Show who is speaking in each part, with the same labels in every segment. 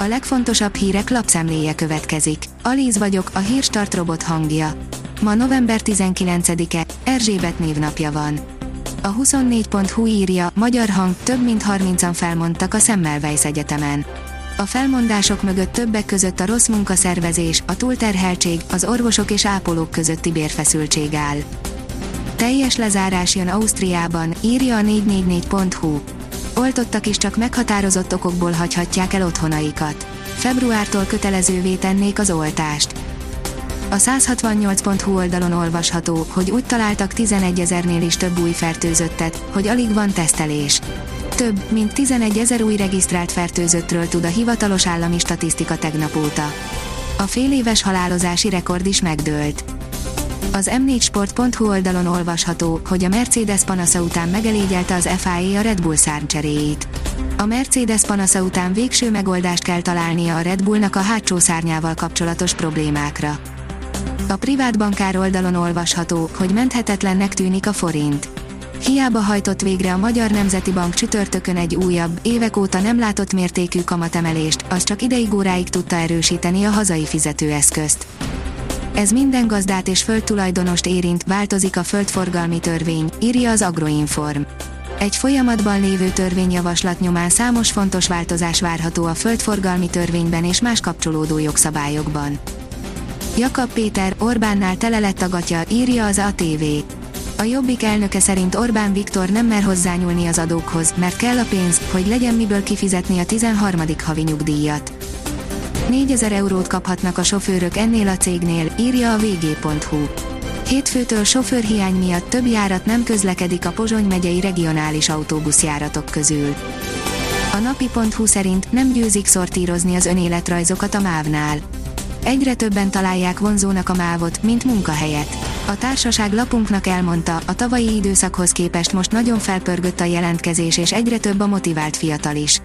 Speaker 1: A legfontosabb hírek lapszemléje következik. Alíz vagyok, a hírstart robot hangja. Ma november 19-e, Erzsébet névnapja van. A 24.hu írja, magyar hang, több mint 30-an felmondtak a Semmelweis Egyetemen. A felmondások mögött többek között a rossz munkaszervezés, a túlterheltség, az orvosok és ápolók közötti bérfeszültség áll. Teljes lezárás jön Ausztriában, írja a 444.hu. Oltottak is csak meghatározott okokból hagyhatják el otthonaikat. Februártól kötelezővé tennék az oltást. A 168.hu oldalon olvasható, hogy úgy találtak 11 ezernél is több új fertőzöttet, hogy alig van tesztelés. Több, mint 11 ezer új regisztrált fertőzöttről tud a hivatalos állami statisztika tegnap óta. A féléves halálozási rekord is megdőlt. Az m4sport.hu oldalon olvasható, hogy a Mercedes panasza után megelégyelte az FIA a Red Bull szárnycseréjét. A Mercedes panasza után végső megoldást kell találnia a Red Bullnak a hátsó szárnyával kapcsolatos problémákra. A privát bankár oldalon olvasható, hogy menthetetlennek tűnik a forint. Hiába hajtott végre a Magyar Nemzeti Bank csütörtökön egy újabb, évek óta nem látott mértékű kamatemelést, az csak ideig óráig tudta erősíteni a hazai fizetőeszközt. Ez minden gazdát és földtulajdonost érint, változik a földforgalmi törvény, írja az Agroinform. Egy folyamatban lévő törvényjavaslat nyomán számos fontos változás várható a földforgalmi törvényben és más kapcsolódó jogszabályokban. Jakab Péter, Orbánnál tele lett a gatya, írja az ATV. A Jobbik elnöke szerint Orbán Viktor nem mer hozzányúlni az adókhoz, mert kell a pénz, hogy legyen miből kifizetni a 13. havi nyugdíjat. 4000 eurót kaphatnak a sofőrök ennél a cégnél, írja a vg.hu. Hétfőtől sofőrhiány miatt több járat nem közlekedik a Pozsony megyei regionális autóbuszjáratok közül. A napi.hu szerint nem győzik szortírozni az önéletrajzokat a MÁV-nál. Egyre többen találják vonzónak a mávot, mint munkahelyet. A társaság lapunknak elmondta, a tavalyi időszakhoz képest most nagyon felpörgött a jelentkezés és egyre több a motivált fiatal is.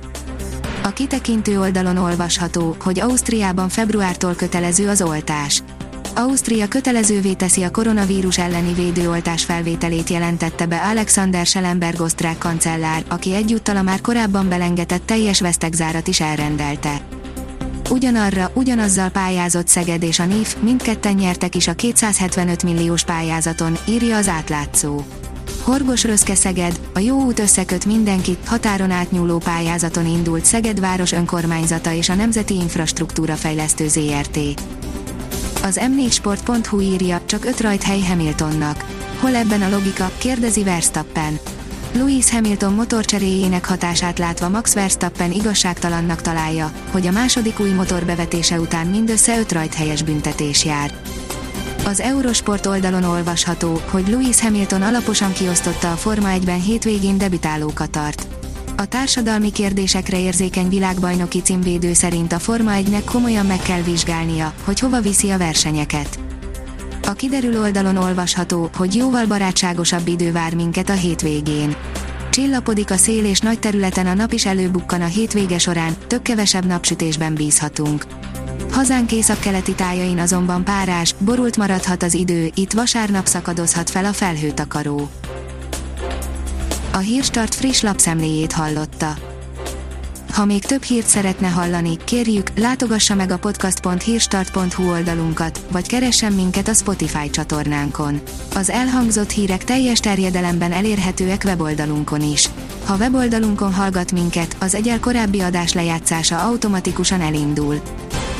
Speaker 1: A kitekintő oldalon olvasható, hogy Ausztriában februártól kötelező az oltás. Ausztria kötelezővé teszi a koronavírus elleni védőoltás felvételét jelentette be Alexander Schellenberg osztrák kancellár, aki egyúttal a már korábban belengetett teljes vesztegzárat is elrendelte. Ugyanarra, ugyanazzal pályázott Szeged és a NIF, mindketten nyertek is a 275 milliós pályázaton, írja az átlátszó. Horgos Röszke Szeged, a jó út összeköt mindenkit, határon átnyúló pályázaton indult Szeged város önkormányzata és a Nemzeti Infrastruktúra Fejlesztő ZRT. Az m4sport.hu írja, csak öt rajt hely Hamiltonnak. Hol ebben a logika, kérdezi Verstappen. Louis Hamilton motorcseréjének hatását látva Max Verstappen igazságtalannak találja, hogy a második új motor bevetése után mindössze öt rajthelyes büntetés jár. Az Eurosport oldalon olvasható, hogy Lewis Hamilton alaposan kiosztotta a Forma 1-ben hétvégén debütáló Katart. A társadalmi kérdésekre érzékeny világbajnoki címvédő szerint a Forma 1-nek komolyan meg kell vizsgálnia, hogy hova viszi a versenyeket. A kiderül oldalon olvasható, hogy jóval barátságosabb idő vár minket a hétvégén. Csillapodik a szél és nagy területen a nap is előbukkan a hétvége során, tök kevesebb napsütésben bízhatunk. Hazánk északkeleti tájain azonban párás, borult maradhat az idő, itt vasárnap szakadozhat fel a felhőtakaró. A Hírstart friss lapszemléjét hallotta. Ha még több hírt szeretne hallani, kérjük, látogassa meg a podcast.hírstart.hu oldalunkat, vagy keressen minket a Spotify csatornánkon. Az elhangzott hírek teljes terjedelemben elérhetőek weboldalunkon is. Ha weboldalunkon hallgat minket, az egyel korábbi adás lejátszása automatikusan elindul